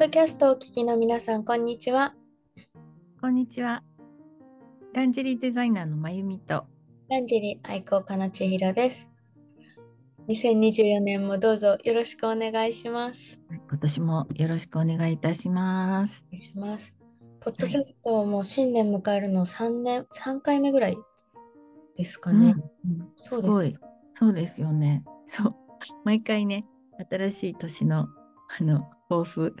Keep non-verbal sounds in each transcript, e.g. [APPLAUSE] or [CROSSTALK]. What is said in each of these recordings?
ドキャストをお聞きの皆さん、こんにちは。こんにちは。ランジェリーデザイナーのまゆみと。ランジェリー愛好家の千尋です。2024年もどうぞよろしくお願いします。今年もよろしくお願いいたします。お願いします。ポッドキャストも新年迎えるの3年、3回目ぐらいですかね。うんうんそうすごい。そうですよね。そう。毎回ね、新しい年のあの抱負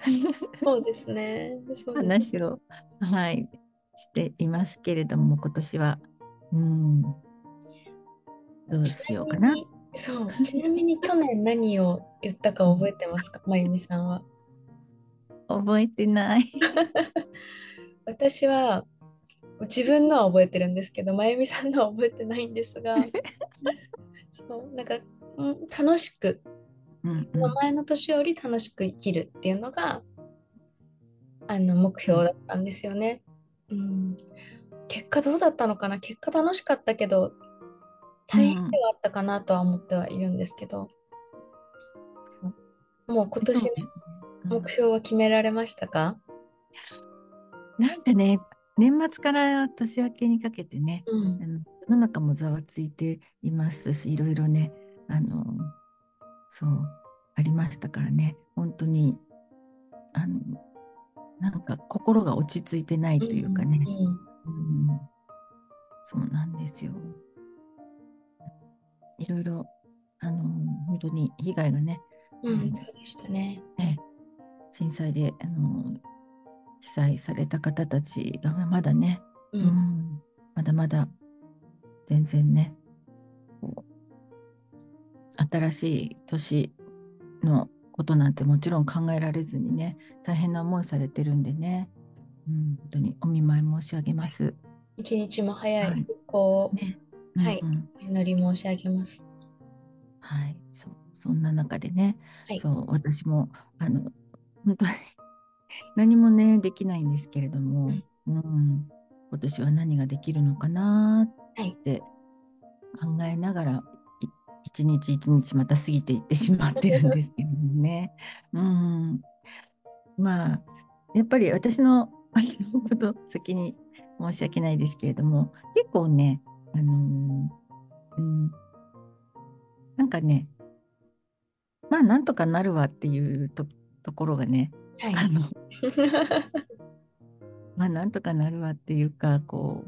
そうですね。話を、はい、していますけれども、今年は、うん、どうしようかな。そう。ちなみに去年何を言ったか覚えてますか、[LAUGHS] まゆみさんは。覚えてない。[LAUGHS] 私は自分のは覚えてるんですけど、まゆみさんのは覚えてないんですが、[LAUGHS] そう、なんか、うん楽しく、うんその前の年より楽しく生きるっていうのが、あの、目標だったんですよね。うん。結果どうだったのかな？結果楽しかったけど、大変ではあったかなとは思ってはいるんですけど、そう。もう今年目標は決められましたか？なんかね、年末から年明けにかけてね、うん。あの世の中もざわついていますし、いろいろね、あの、そう、ありましたからね、本当に、あの、なんか心が落ち着いてないというかね、うんうんそうなんですよ。いろいろ、あの、本当に被害がね、うん、うん、そうでしたね。ええ。震災で、あの、被災された方たちがまだね、う、うんん、まだまだ全然ね新しい年のことなんてもちろん考えられずにね大変な思いされてるんでね、うん、本当にお見舞い申し上げます。一日も早はい。い復興はいうんうん。お祈り申し上げます。はい、そうそんな中でね、はい。そう私もあの本当に何もねできないんですけれども、うん。今年は何ができるのかなはいって考えながら、い一日一日また過ぎていってしまってるんですけれどもね。[LAUGHS] うん、まあやっぱり私の [LAUGHS] こと先に申し訳ないですけれども結構ねあのーうんなんかねまあなんとかなるわっていうとところがねはい。あの [LAUGHS] まあなんとかなるわっていうかこ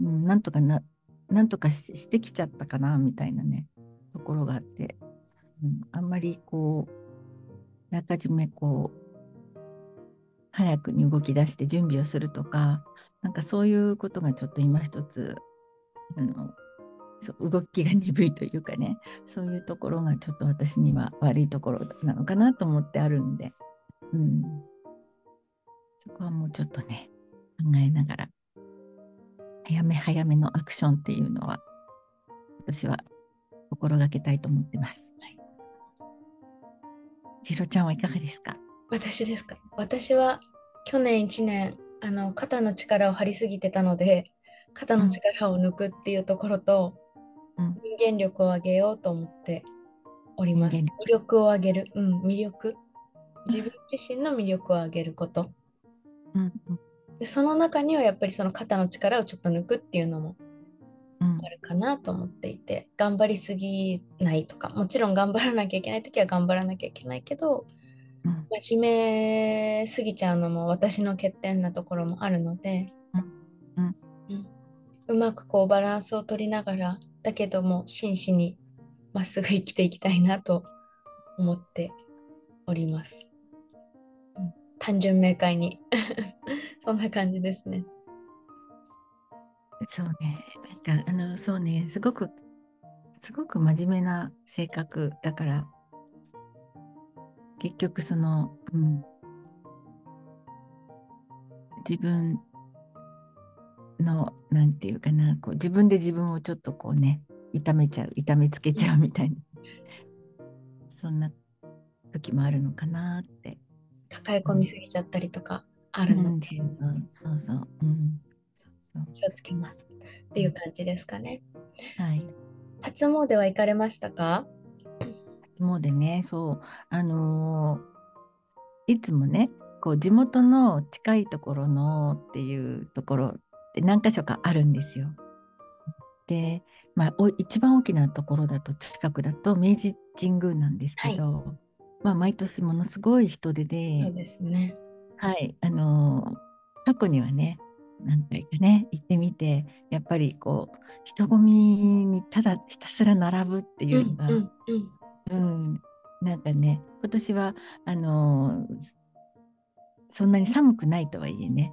う、うん、なんとかななんとかししてきちゃったかなみたいなねところがあって、うん、あんまりこうあらかじめこう早くに動き出して準備をするとかなんかそういうことがちょっと今一つあの動きが鈍いというかねそういうところがちょっと私には悪いところなのかなと思ってあるんで、うん、そこはもうちょっとね考えながら早め早めのアクションっていうのは私は心がけたいと思ってます。はい千尋ちゃんはいかがですか？私ですか？私は去年1年あの肩の力を張りすぎてたので肩の力を抜くっていうところと、うん人間力を上げようと思っております。人魅間力を上げる、うん、魅力。自分自身の魅力を上げること。うんうんでその中にはやっぱりその肩の力をちょっと抜くっていうのもうんあるかなと思っていて頑張りすぎないとかもちろん頑張らなきゃいけない時は頑張らなきゃいけないけどうん。真面目すぎちゃうのも私の欠点なところもあるので、うん。うん。うん。うまくこうバランスを取りながらだけども真摯にまっすぐ生きていきたいなと思っております。うん。単純明快に。[LAUGHS] そんな感じですね。そうね。なんかあのそうね。すごくすごく真面目な性格だから。結局その、うん、自分のなんていうかな。こう自分で自分をちょっとこうね痛めちゃう痛めつけちゃうみたいな。[LAUGHS] そんな時もあるのかなって。抱え込みすぎちゃったりとかあるので、うんそうそう。そうそう、うん、気をつけます。っていう感じですかね。はい。初詣は行かれましたか？もうでね、そう、あのーいつもね、こう地元の近いところのっていうところって何か所かあるんですよ。で、まあ、お一番大きなところだと近くだと明治神宮なんですけど、まあ、毎年ものすごい人手でそうですね。はい、あのー過去にはね、何回かね、行ってみて、やっぱりこう、人混みにただひたすら並ぶっていうのが、うんうん。うん、なんかね、今年は、あのーそんなに寒くないとはいえね、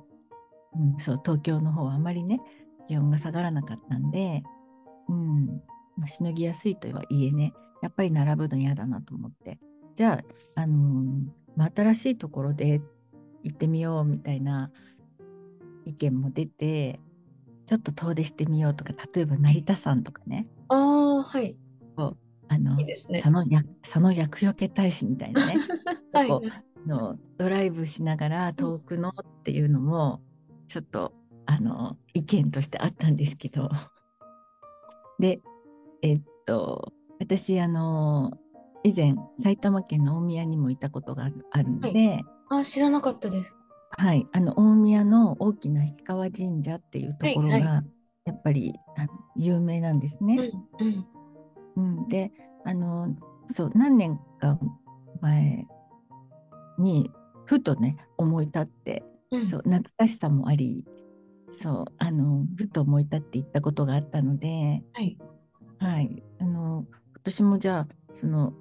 うん、そう、東京の方はあまりね、気温が下がらなかったんで、うん、まあ、しのぎやすいとはいえね、やっぱり並ぶの嫌だなと思って、じゃあ、あのーまあ、新しいところで行ってみようみたいな意見も出て、ちょっと遠出してみようとか、例えば成田山とかね、ああ、はい。こうあのいいね佐野や佐野厄除け大使みたいなね、[LAUGHS] はい。こうのドライブしながら遠くのっていうのもちょっとあの意見としてあったんですけどでえっと私あの以前埼玉県の大宮にもいたことがあるので、あー、知らなかったです。はい、あの大宮の大きな氷川神社っていうところが、はいはやっぱりあの有名なんですうね。んうん。うん、であのそう何年か前にふとね思い立って、うんそう懐かしさもありそうあのふと思い立って行ったことがあったので、はい。はい、あの今年もじゃあその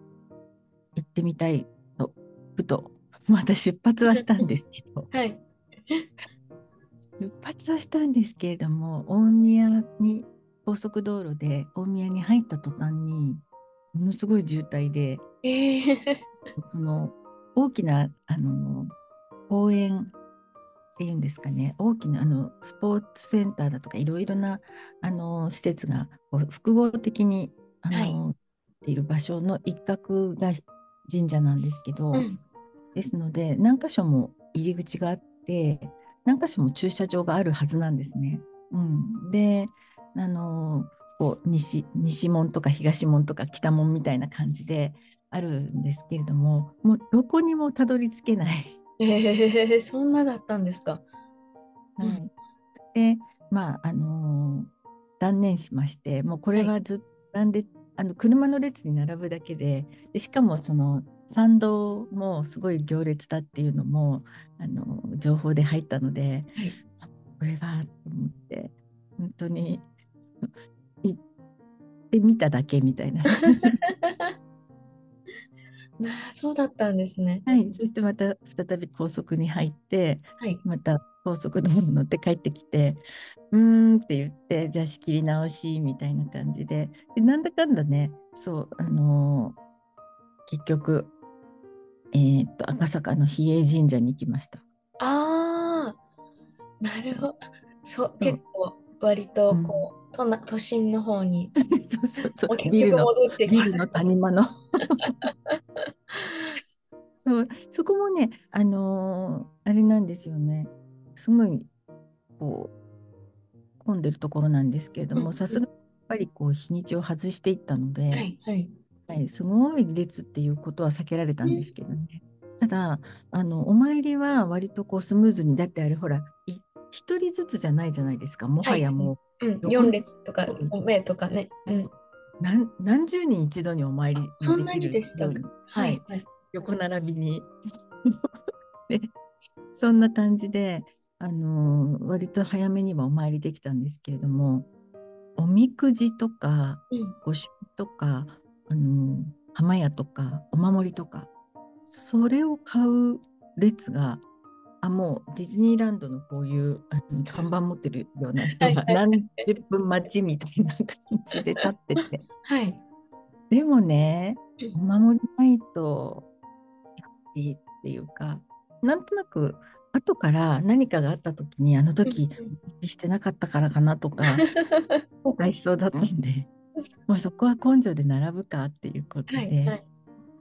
行ってみたいとふとまた出発はしたんですけど [LAUGHS] はい。出発はしたんですけれども大宮に高速道路で大宮に入った途端にものすごい渋滞でええその大きなあの公園っていうんですかね大きなあのスポーツセンターだとかいろいろなあの施設が複合的にあの、っている場所の一角が神社なんですけど、うん。ですので何箇所も入り口があって何箇所も駐車場があるはずなんですね。うん、であのこう西西門とか東門とか北門みたいな感じであるんですけれどももうどこにもたどり着けない。ええそんなだったんですか。うんはい、でまああの断念しましてもうこれはずっと並んで、あの車の列に並ぶだけででしかもその参道もすごい行列だっていうのもあの情報で入ったので、はいあこれはと思って本当に行ってみただけみたいな。[LAUGHS] ああ、そうだったんですね。はい、そしてまた再び高速に入ってはい。また高速道路乗って帰ってきてうーんって言ってじゃあ仕切り直しみたいな感じででなんだかんだねそうあのー結局えーっと赤坂の比叡神社に行きました。ああ、なるほど。そう、結構割とこう、都な都心の方に。[LAUGHS] そうそうそう。ビルのビルの谷間の。[LAUGHS] そうそこもねあのーあれなんですよね。すごいこう混んでるところなんですけれどうんうん。もさすがやっぱりこう日にちを外していったので、はいはい。はい、すごい列っていうことは避けられたんですけどね。ただあのお参りは割とこうスムーズにだってあれほらい一人ずつじゃないじゃないですかもはやもううん、どこに4列とか5名とかね。うん。何何十人一度にお参りそんなにでしたようにか？ははいい。はい。横並びにで [LAUGHS] そんな感じで、あのー割と早めにはお参りできたんですけれどもおみくじとかうん。御朱印とか、あのー浜屋とかお守りとかそれを買う列があもうディズニーランドのこういう看板持ってるような人が何十分待ちみたいな感じで立ってて。はい。でもねお守りないとやっていいっていうかなんとなく後から何かがあった時にあの時してなかったからかなとか [LAUGHS] 後悔しそうだったんで [LAUGHS] もうそこは根性で並ぶかっていうことはい。で、はい。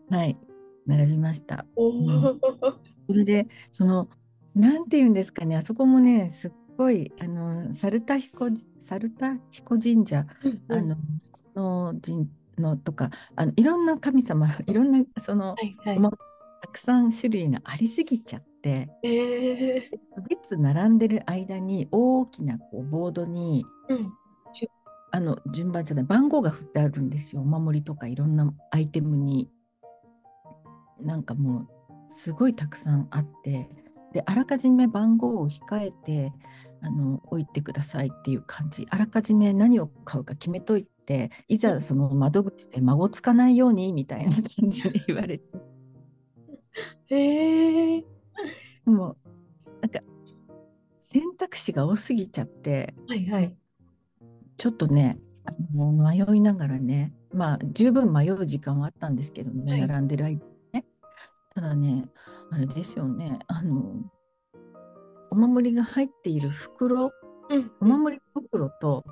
はい、並びました。それでそのなんていうんですかね。あそこもねすっごいあの猿田彦猿田彦神社。うんうん。あのその神のとかあのいろんな神様 [LAUGHS] いろんなそのはいはい。たくさん種類がありすぎちゃっって。えー、列並んでる間に大きなこうボードにうん。あの順番じゃない番号が振ってあるんですよ。お守りとかいろんなアイテムに。なんかもうすごいたくさんあって。であらかじめ番号を控えてあの置いてくださいっていう感じ。あらかじめ何を買うか決めといていざその窓口で孫つかないようにみたいな感じで言われて。えー、もうなんか選択肢が多すぎちゃって。はいはい。ちょっとねあの迷いながらねまあ十分迷う時間はあったんですけどね、はい並んでる間ねただねあれですよねあのお守りが入っている袋うん。お守り袋と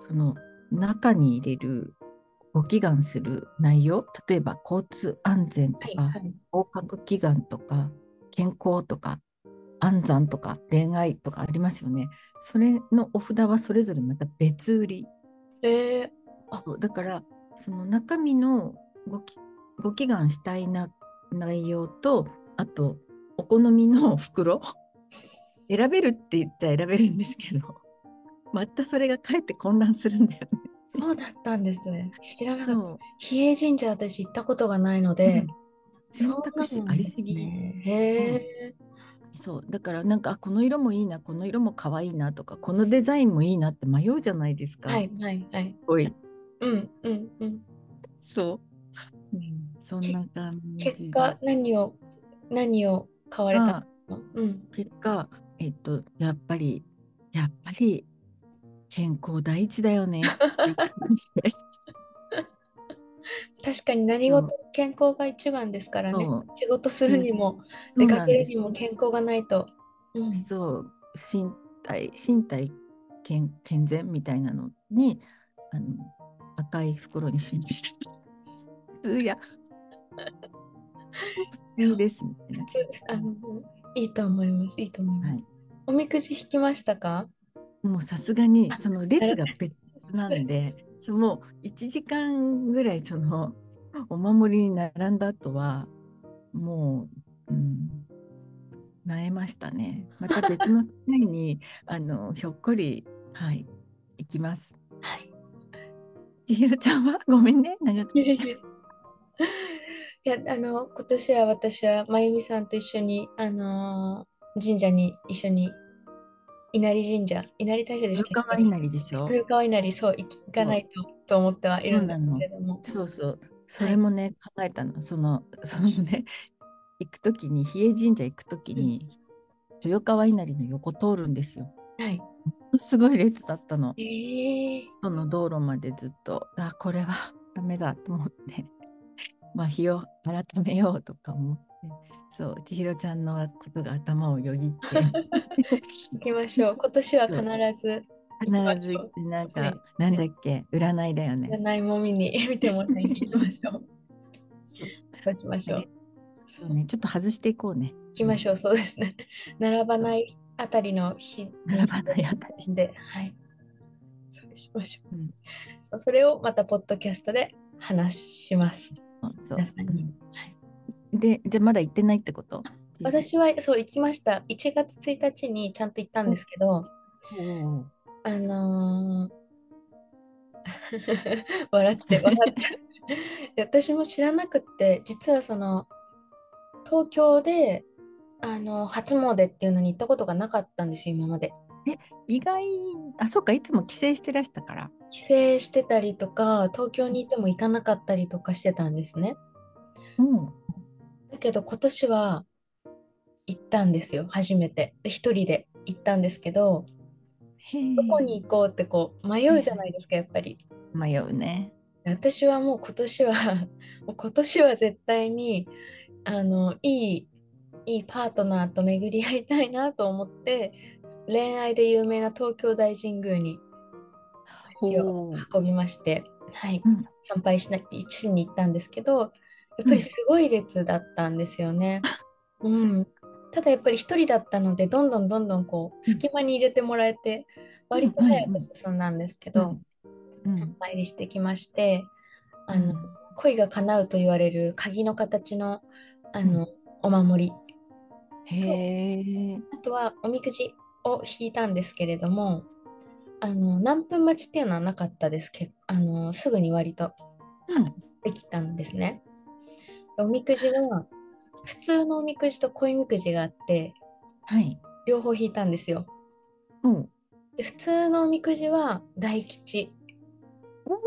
その中に入れるご祈願する内容例えば交通安全とか。合格祈願とか健康とか安産とか恋愛とかありますよね。それのお札はそれぞれまた別売り。えー、そうだからその中身のごきご祈願したいな内容とあとお好みの袋。[LAUGHS] 選べるって言っちゃ選べるんですけど。またそれがかえって混乱するんだよね。そうだったんですね。知らなかった。比叡神社私行ったことがないので、選択肢ありすぎ。そうなん。そうだからなんかあこの色もいいなこの色も可愛いなとかこのデザインもいいなって迷うじゃないですか。はいはいはい。おいうんうんうん。そう、うん、そんな感じで結果何を何を買われたあのうん。結果えっとやっぱりやっぱり健康第一だよね [LAUGHS] [LAUGHS] 確かに何事も健康が一番ですからねそう。仕事するにも出かけるにも健康がないと。うん。そう身体身体健健全みたいなのにあの赤い袋にしました。うや普通ですみたいなあのいいと思います。いいと思います。はいおみくじ引きましたか？もうさすがにあその列が別々なんで、そのもう1時間ぐらいそのお守りに並んだ後はもう、うん、萎えましたね。また別の機会に [LAUGHS] あのひょっこりはい行きます。はい。千尋ちゃんは？ごめんね長く [LAUGHS] いやあの今年は私はまゆみさんと一緒にあのー神社に一緒に稲荷神社稲荷大社でしたっけ？稲荷でしょ？古川稲荷そう行かないとと思ってはいるんですけれども。そうそうそれもね、考えたの。そのそのね [LAUGHS] 行く時に比叡神社行く時に、豊川稲荷の横通るんですよ。はい。すごい列だったの。えー、その道路までずっと、あ、これはダメだと思って、まあ日を改めようとか思って、そう、千尋ちゃんのことが頭をよぎって、[LAUGHS] 行きましょう。今年は必ず必ずなんか、はい。なんだっけ、占いだよね。占いも見に見てもらいに行きましょう。[LAUGHS] そうしましょう。そうね、ちょっと外していこうね。行きましょう。そうですね。並ばないあたりの日並ばないあたり。で、はい。そうしましょう。うん。そうそれをまたポッドキャストで話します。皆さんに。はいで、じゃあまだ行ってないってこと？私はそう行きました。1月1日にちゃんと行ったんですけど、おーあのー [LAUGHS] 笑って笑って [LAUGHS] で私も知らなくって実はその東京であの初詣っていうのに行ったことがなかったんですよ今まで意外、あ、そっか、いつも帰省してらしたから。帰省してたりとか東京にいても行かなかったりとかしてたんですねうん。だけど今年は行ったんですよ初めて。で一人で行ったんですけど。どこに行こうってこう迷うじゃないですかやっぱり。迷うね。私はもう今年は [LAUGHS] もう今年は絶対にあのいいいいパートナーと巡り合いたいなと思って恋愛で有名な東京大神宮に足を運びまして、はい。うん。参拝しなしに行ったんですけどやっぱりすごい列だったんですよね。うん、ただやっぱり一人だったのでどんどんどんどんこう隙間に入れてもらえて割と早く進んだんですけど、うん参拝してきましてあの、うん恋が叶うと言われる鍵の形のあの、お守りへえ。あとはおみくじを引いたんですけれども、あの何分待ちっていうのはなかったですけあのすぐに割とうん。できたんですね。おみくじは普通のおみくじと恋みくじがあってはい。両方引いたんですよ。おう。で普通のおみくじは大吉。おう。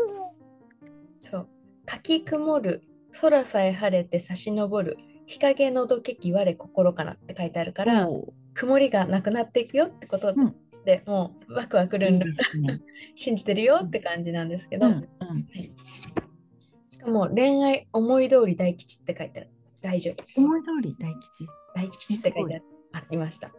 そう。かき曇る空さえ晴れて差し昇る日陰のどけき我心かなって書いてあるから曇りがなくなっていくよってことうん。で、もうワクワクルいいンルンですね。[LAUGHS] 信じてるよって感じなんですけど、うんうん。しかも恋愛思い通り大吉って書いてある大丈夫思い通り大吉？大吉って書いてありました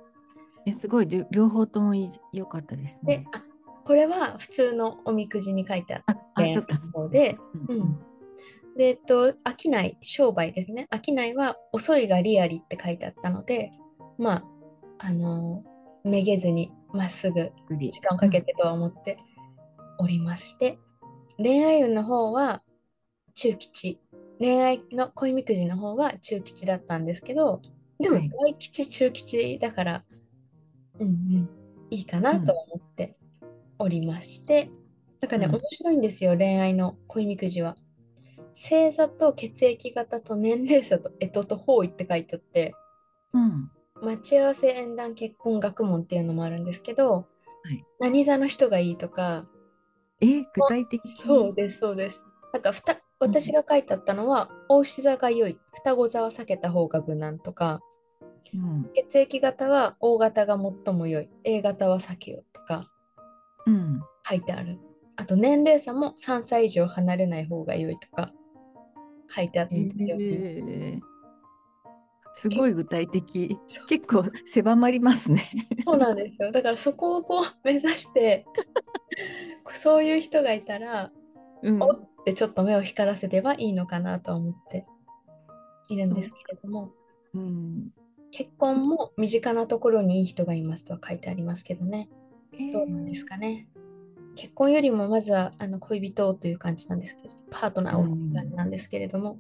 えすごい両両方とも良かったですね。であこれは普通のおみくじに書いてああ、あ、ってそっか。方で、ううんん。で、えっと、商い、商売ですね。商いは遅いがリアリって書いてあったので、まあ、あのめげずにまっすぐ時間をかけてとは思っておりまして、恋愛運の方は中吉、恋愛の恋みくじの方は中吉だったんですけど、でもはい。大吉、中吉だから、うんうん、いいかなとは思っておりまして、なんかね、うん。面白いんですよ、恋愛の恋みくじは。星座と血液型と年齢差と干支と方位って書いてあって、うん。待ち合わせ縁談結婚学問っていうのもあるんですけど、はい。何座の人がいいとか、え、具体的に？そうです、そうです。なんかふた私が書いてあったのは、大牛座が良い、双子座は避けた方が無難とか、うん。血液型は O 型が最も良い、A 型は避けよとかうん。書いてある。あと年齢差も3歳以上離れない方が良いとか書いてあるへんですよ。えすごい具体的。結構狭まりますね。そうなんですよ。だからそこをこう目指して、[LAUGHS] そういう人がいたら、うん。おってちょっと目を光らせればいいのかなとは思っているんですけれども、うん。結婚も身近なところにいい人がいますとは書いてありますけどね。どうなんですかね。結婚よりもまずはあの恋人をという感じなんですけど、パートナーをという感じなんですけれども、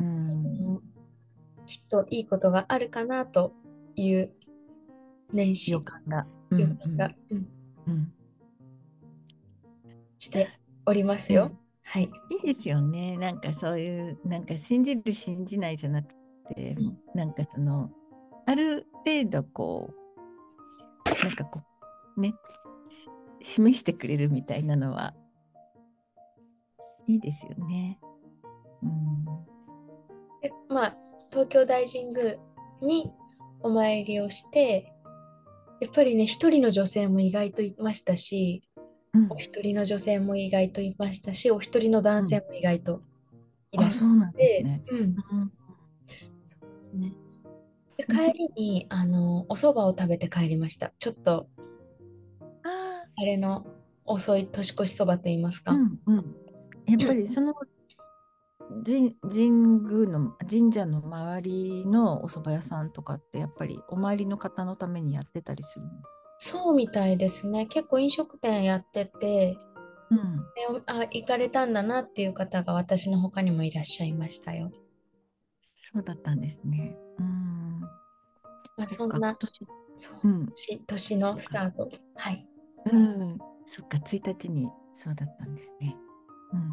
うん。うんきっといいことがあるかなという年始予感が。予感が、うんうん。しておりますよ。うんはい。いいですよね。なんかそういう、なんか信じる信じないじゃなくて、うんなんかその、ある程度こう、なんかこう、ね、し示してくれるみたいなのは、いいですよね。うん。でまあ、東京大神宮にお参りをして、やっぱりね、一人の女性も意外といましたし、うんお一人の女性も意外といましたし、お一人の男性も意外といらっあ、しゃそうなんですって、ね。うん、ですね。で帰りにあのお蕎麦を食べて帰りました。ちょっとああれの遅い年越しそばと言いますか。ーうんうん。やっぱりその神神宮の神社の周りのお蕎麦屋さんとかってやっぱりお参りの方のためにやってたりするの。そうみたいですね。結構飲食店やってて、うん。であ、行かれたんだなっていう方が私の他にもいらっしゃいましたよ。そうだったんですね。うん。まあ、そんな、年そううん。年年のスタート。はい。うん。そっか、1日にそうだったんですね。うんうん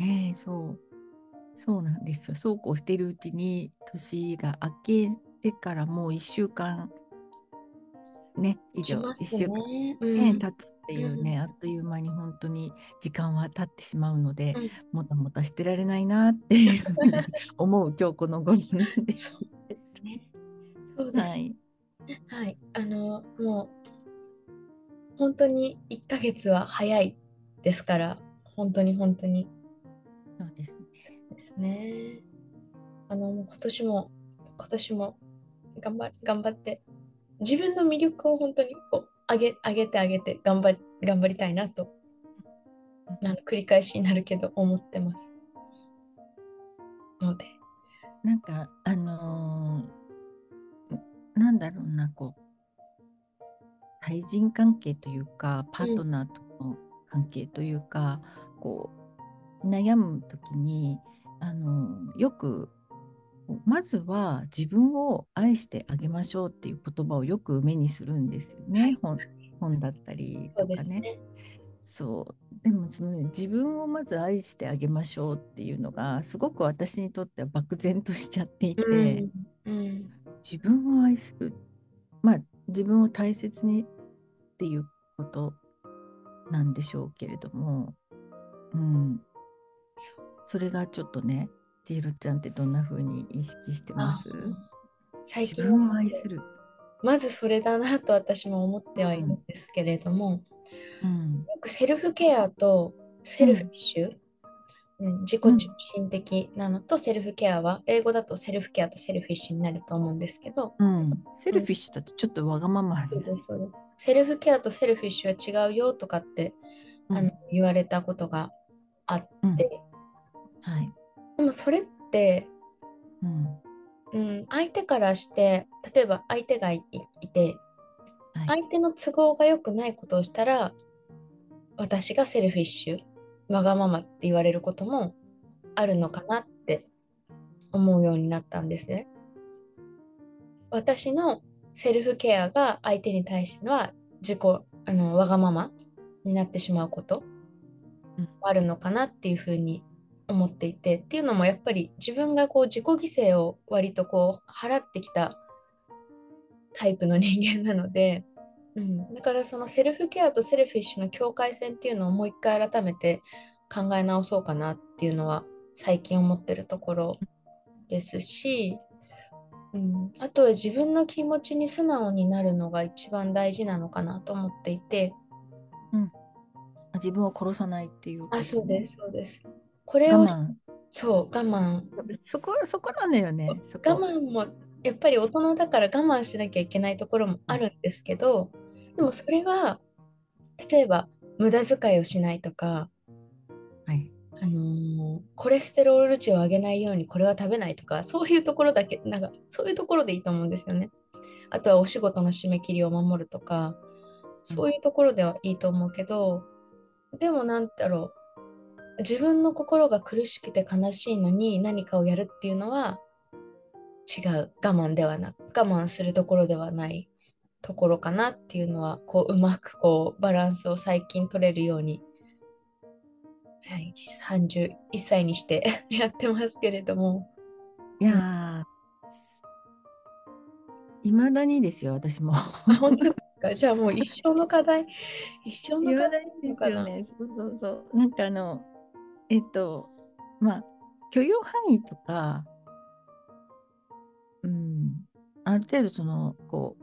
うん。ねえ、そう。そうなんですよ。そうこうしているうちに年が明けてからもう1週間ね、以上、1します週間ね。ね、うん経つっていうね、あっという間に本当に時間は経ってしまうので、うんもたもたしてられないなっていう [LAUGHS] 思う今日この頃なんです。そうですね。そうですはい。はい、あの、もう、本当に1ヶ月は早いですから、本当に本当にそうですね。ですね。あの、今年も、今年も頑張頑張って、自分の魅力を本当にこう、上げ、上げて上げて、頑張り、頑張りたいなと、あの繰り返しになるけど、思ってます。ので、なんか、あのーなんだろうな、こう、対人関係というか、パートナーとの関係というか、こう、悩むときに、あのーよくまずは自分を愛してあげましょうっていう言葉をよく目にするんですよね、はい、本本だったりとかね。そう、でもその、ね、自分をまず愛してあげましょうっていうのがすごく私にとっては漠然としちゃっていて、うんうん、自分を愛するまあ自分を大切にっていうことなんでしょうけれども、うん、それがちょっとね千尋ちゃんってどんな風に意識してます？最近自分を愛する。まずそれだなと私も思ってはいるんですけれども、うん、よくセルフケアと selfish、うん、自己中心的なのとセルフケアは、英語だと self-care と selfish になると思うんですけど、うん、 selfish だとちょっとわがまま、そうですそうです。セルフケアと selfish は違うよとかって、あの言われたことがあって、はい、でもそれって、うん、相手からして例えば相手がいて、はい、相手の都合が良くないことをしたら私がセルフィッシュわがままって言われることもあるのかなって思うようになったんですね。私のセルフケアが相手に対しては自己あのわがままになってしまうことあるのかなっていうふうに思っていてっていうのもやっぱり自分がこう自己犠牲を割とこう払ってきたタイプの人間なので、うん、だからそのセルフケアとセルフィッシュの境界線っていうのをもう一回改めて考え直そうかなっていうのは最近思ってるところですしうん、あとは自分の気持ちに素直になるのが一番大事なのかなと思っていて、うん、自分を殺さないっていう、ね、あそうですそうですこれをそう我慢。そこそこなんだよね。我慢もやっぱり大人だから我慢しなきゃいけないところもあるんですけど、でもそれは例えば無駄遣いをしないとか、はい。あのー、コレステロール値を上げないようにこれは食べないとかそういうところだけなんかそういうところでいいと思うんですよね。あとはお仕事の締め切りを守るとかそういうところではいいと思うけど、でもなんだろう自分の心が苦しくて悲しいのに何かをやるっていうのは違う我慢ではなく我慢するところではないところかなっていうのはこううまくこうバランスを最近取れるようにはい、31歳にして [LAUGHS] やってますけれども。いやいまだにですよ、私も。本当ですか？じゃあもう一生の課題、一生の課題ですよね。そうそうそう。なんかあの、えっと、まあ、許容範囲とか、うん、ある程度その、こ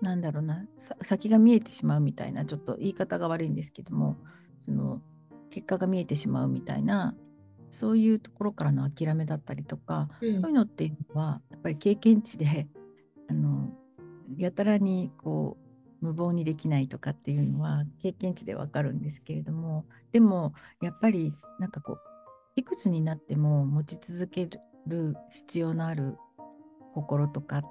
う、なんだろうな、先が見えてしまうみたいな、ちょっと言い方が悪いんですけども、その結果が見えてしまうみたいなそういうところからの諦めだったりとか、うん、そういうのっていうのはやっぱり経験値であのやたらにこう無謀にできないとかっていうのは経験値でわかるんですけれどもでもやっぱりなんかこういくつになっても持ち続ける必要のある心とか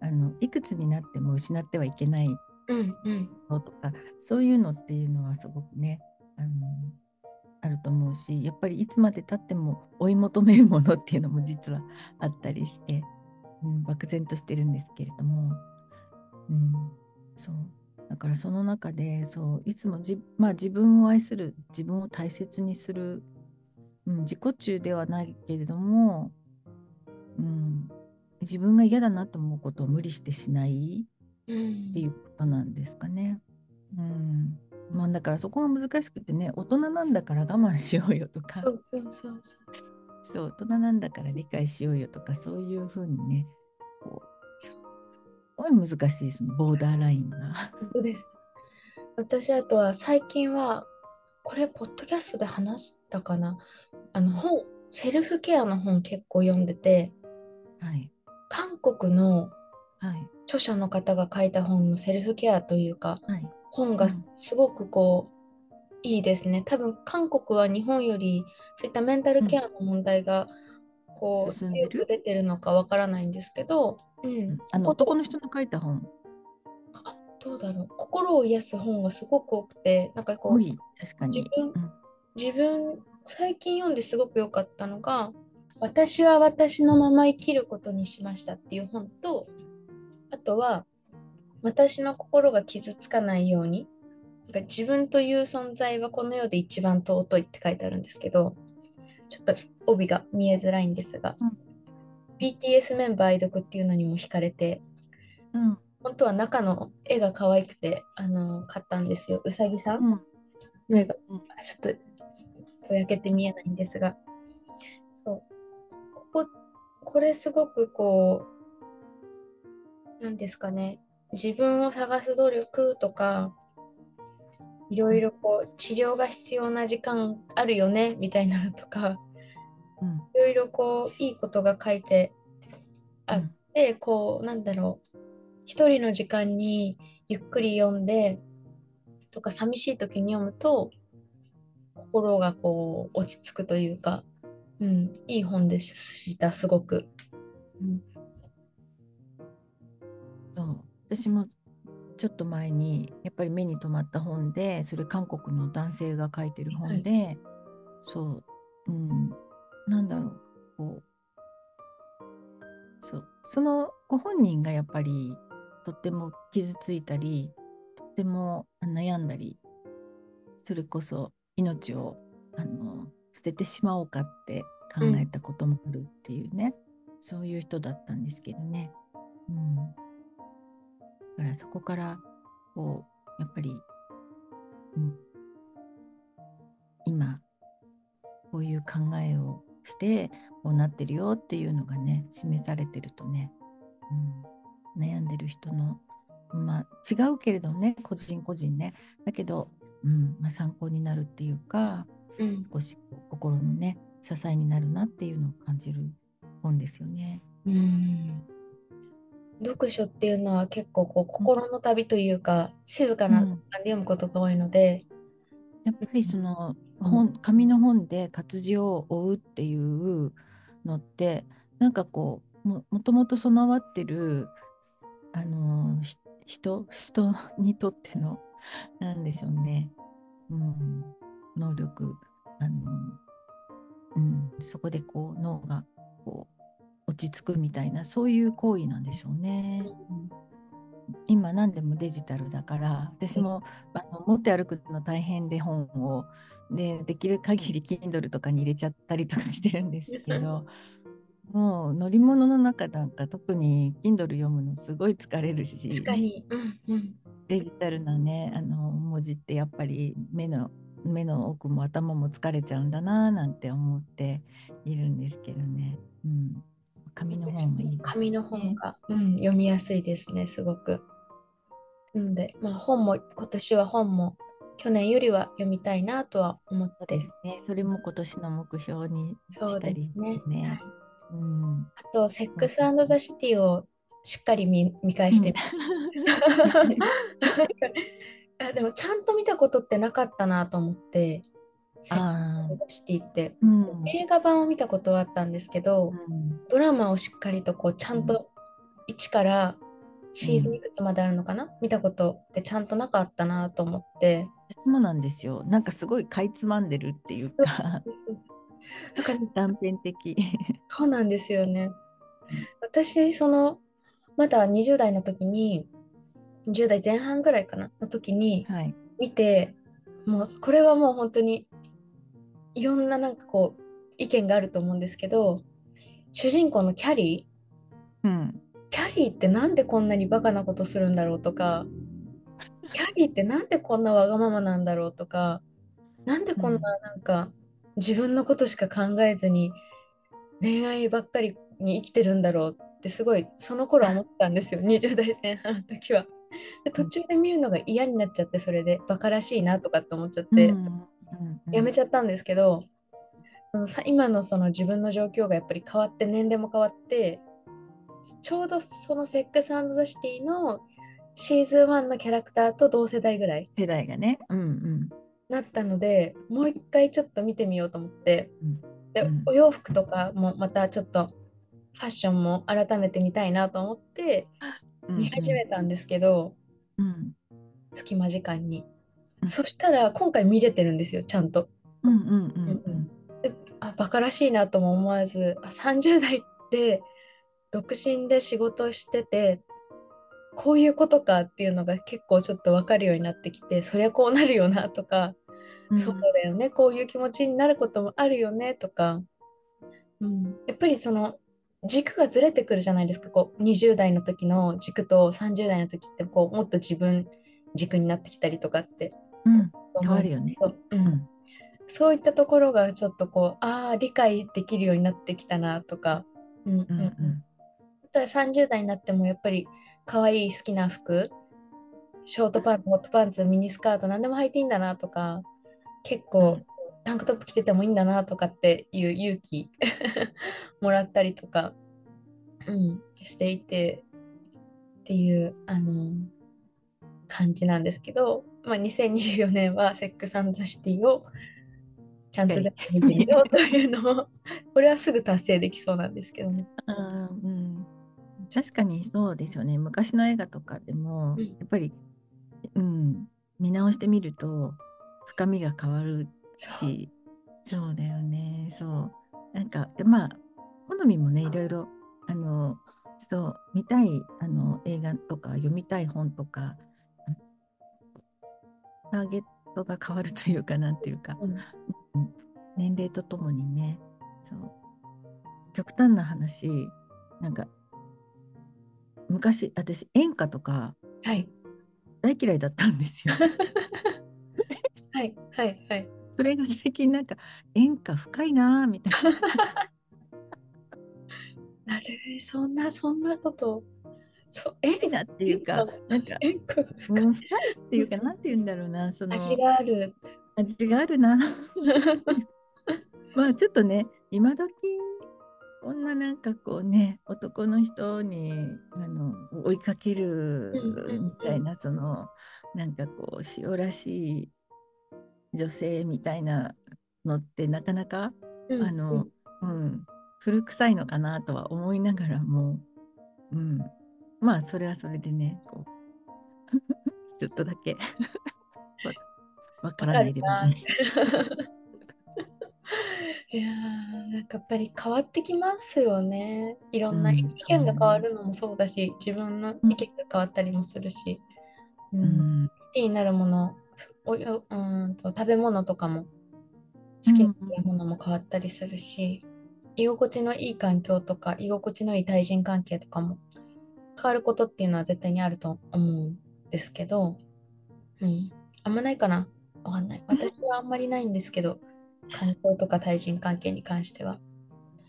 あのいくつになっても失ってはいけないのとか、うんうん、そういうのっていうのはすごくねあのあると思うしやっぱりいつまでたっても追い求めるものっていうのも実はあったりして、うん、漠然としてるんですけれども、うん、そう。だからその中でそういつもじ、まあ、自分を愛する自分を大切にする、うん、自己中ではないけれども、うん、自分が嫌だなと思うことを無理してしないっていうことなんですかね。うん。まあ、だからそこが難しくてね大人なんだから我慢しようよとか。そうそうそうそう。大人なんだから理解しようよとかそういうふうにねこうすごい難しいそのボーダーラインが。そうです。私あとは最近はこれポッドキャストで話したかな？あの本セルフケアの本結構読んでて、はい、韓国の著者の方が書いた本のセルフケアというか、はい、本がすごくこう、うん、いいですね。多分韓国は日本よりそういったメンタルケアの問題がこう、強く出てるのかわからないんですけど、うん、あの男の人の書いた本。あどうだろう。心を癒す本がすごく多くてなんかこう確かに。自分,、自分最近読んですごく良かったのが私は私のまま生きることにしましたっていう本と、あとは、私の心が傷つかないように、なんか自分という存在はこの世で一番尊いって書いてあるんですけど、ちょっと帯が見えづらいんですが、うん BTS メンバー愛読っていうのにも惹かれて、うん本当は中の絵が可愛くて、あの買ったんですよ。うさぎさん。うんなんかうんあちょっとぼやけて見えないんですが、そう。ここ、これすごくこう、なんですかね、自分を探す努力とか、いろいろこう、治療が必要な時間あるよね、みたいなのとか、うんいろいろこう、いいことが書いてあうん。って、こう、なんだろう、一人の時間にゆっくり読んで、とか寂しい時に読むと、心がこう、落ち着くというか、うん、いい本でした、すごく。うん、そう。私もちょっと前にやっぱり目に留まった本でそれ韓国の男性が書いてる本で、そう、うん、なんだろうこう。そう。そのご本人がやっぱりとっても傷ついたりとっても悩んだりそれこそ命をあの捨ててしまおうかって考えたこともあるっていうね、そういう人だったんですけどね。うん。だからそこからこうやっぱり、うん、今こういう考えをしてこうなってるよっていうのがね示されてるとね、うん、悩んでる人のまあ違うけれどね個人個人ねだけど、うんまあ、参考になるっていうかうん、少し心のね支えになるなっていうのを感じる本ですよね。うん。読書っていうのは結構こう心の旅というか、静かな時間で読むことが多いので、やっぱりそのうん。本紙の本で活字を追うっていうのってなんかこうももともと備わってるあのひ人人にとっての [LAUGHS] なんでしょうね、うん、能力。あの、うん、そこでこう脳がこう落ち着くみたいなそういう行為なんでしょうね。今何でもデジタルだから私もあの持って歩くの大変で本を。でできる限り Kindle とかに入れちゃったりとかしてるんですけどもう乗り物の中なんか特に Kindle 読むのすごい疲れるし確かに、うんうん、デジタルなねあの文字ってやっぱり目の目の奥も頭も疲れちゃうんだななんて思っているんですけどね、うん、紙の本もいいね、紙の本が、うん、読みやすいですね、すごく。なので、まあ、本も、今年は本も去年よりは読みたいなとは思ってそうですね。それも今年の目標にそうしたりですね。ですねはい。うん。あと、セックスザ・シティをしっかり見見返してみ [LAUGHS] あでも、ちゃんと見たことってなかったなと思って、シティって。うん映画版を見たことはあったんですけど、うんドラマをしっかりとこうちゃんと1からシーズンいくつまであるのかな、見たことってちゃんとなかったなと思って。そうなんですよ。なんかすごいかいつまんでるっていうか、なんかね [LAUGHS] 断片的。そうなんですよね。私、その、まだ20代の時に、10代前半ぐらいかな、の時にはい。見て、もうこれはもう本当にいろんななんかこう意見があると思うんですけど、主人公のキャリー、うん。キャリーってなんでこんなにバカなことするんだろうとか、キャリーってなんでこんなわがままなんだろうとか、なんでこんななんか自分のことしか考えずに恋愛ばっかりに生きてるんだろうってすごいその頃は思ったんですよ、[LAUGHS] 20代前半の時は。で途中で見るのが嫌になっちゃって、それでバカらしいなとかって思っちゃって、うんやめちゃったんですけど、そのさ今のその自分の状況がやっぱり変わって年齢も変わってちょうどそのセックスザ・シティのシーズン1のキャラクターと同世代ぐらい世代がね。うんうん。なったのでもう一回ちょっと見てみようと思ってうん。でうん。お洋服とかもまたちょっとファッションも改めて見たいなと思ってうん見始めたんですけど、うん。隙間時間に。うんそしたら今回見れてるんですよちゃんと。うんうんうん。うんでああバカらしいなとも思わずあ30代って独身で仕事をしててこういうことかっていうのが結構ちょっと分かるようになってきてそりゃこうなるよなとか、うん。そうだよねこういう気持ちになることもあるよねとか、うん、やっぱりその軸がずれてくるじゃないですかこう20代の時の軸と30代の時ってこうもっと自分軸になってきたりとかってうん、変わるよね。ううん。ん、そういったところがちょっとこうああ理解できるようになってきたなとか、うんうん。うん、うん、だから30代になってもやっぱり可愛い好きな服。ショートパンツホットパンツミニスカート何でも履いていいんだなとか。結構、うん。タンクトップ着ててもいいんだなとかっていう勇気。[LAUGHS] もらったりとか、うん、していて。っていうあの感じなんですけど、まあ、2024年はセックスザシティをちゃんと全部見てみようというのを [LAUGHS] これはすぐ達成できそうなんですけどね。あーうん、確かにそうですよね。昔の映画とかでも、うんやっぱり、うん、見直してみると深みが変わるし、そうだよね。そう。なんか、でまあ、好みもね、いろいろ、あの、そう、見たいあの映画とか、読みたい本とか、ターゲットが変わるというか、なんていうか、うん年齢とともにね、そう。極端な話、なんか、昔、私、演歌とかはい大嫌いだったんですよ。[LAUGHS] はいはいはい。それが最近なんか演歌深いなぁみたいな。[LAUGHS] なるそんなそんなことそうえ深いなっていうか、なんか、うん、っていうか、なんて言うんだろうな、その味がある。味があるな。[LAUGHS] まあちょっとね、今時こんななんかこうね、男の人にあの追いかけるみたいな、そのなんかこう塩らしい女性みたいなのってなかなか、うんあの、うん、古臭いのかなとは思いながらも、うん、まあそれはそれでね、こう [LAUGHS] ちょっとだけ [LAUGHS] わわからないでもない。[LAUGHS] いやーなんかやっぱり変わってきますよね。いろんなうん意見が変わるのもそうだし、自分の意見が変わったりもするし、ううん。ん好きになるもの、おようーんと食べ物とかも好きな食べ物も変わったりするし、居心地のいい環境とか、居心地のいい対人関係とかも変わることっていうのは絶対にあると思うんですけど、うん、あんまないかなわかんない。私はあんまりないんですけど、環境とか対人関係に関しては。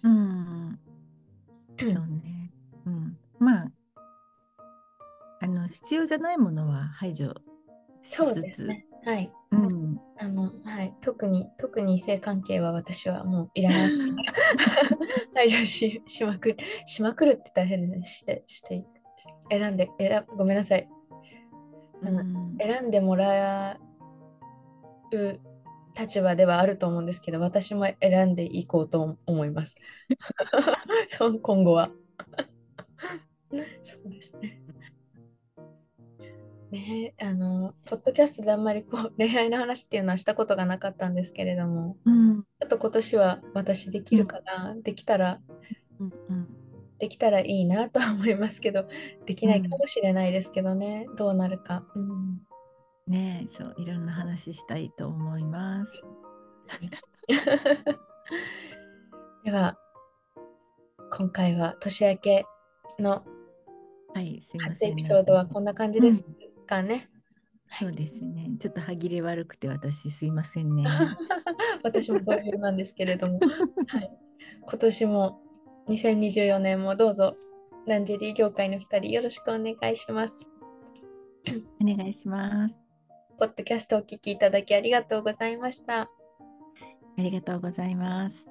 うん、そうね。うん、まあ、あの必要じゃないものは排除しそうつつ、ですね。はい。うん、あの、はい。特に、特に性関係は私はもういらない。[LAUGHS] 排除ししまくる。しまくるって大変ですね。して、して、選んで、選ごめんなさい。あのうん選んでもらう立場ではあると思うんですけど、私も選んでいこうと思います。[LAUGHS] そう今後は。そうですね。ねえあの、ポッドキャストであんまりこう [LAUGHS] 恋愛の話っていうのはしたことがなかったんですけれども、うん、ちょっと今年は私できるかな、できたら、うん、うん、できたらいいなとは思いますけど、できないかもしれないですけどね、どうなるか。うんねえ、そう、いろんな話したいと思います。[LAUGHS] では、今回は年明けのはい、すいま初せん。エピソードはこんな感じですかね。そうですね。ちょっと歯切れ悪くて私すいませんね。[LAUGHS] 私も同様なんですけれども、はい、今年も2024年もどうぞランジェリー業界の2人よろしくお願いします。お願いします。ポッドキャストをお聞きいただきありがとうございました。ありがとうございます。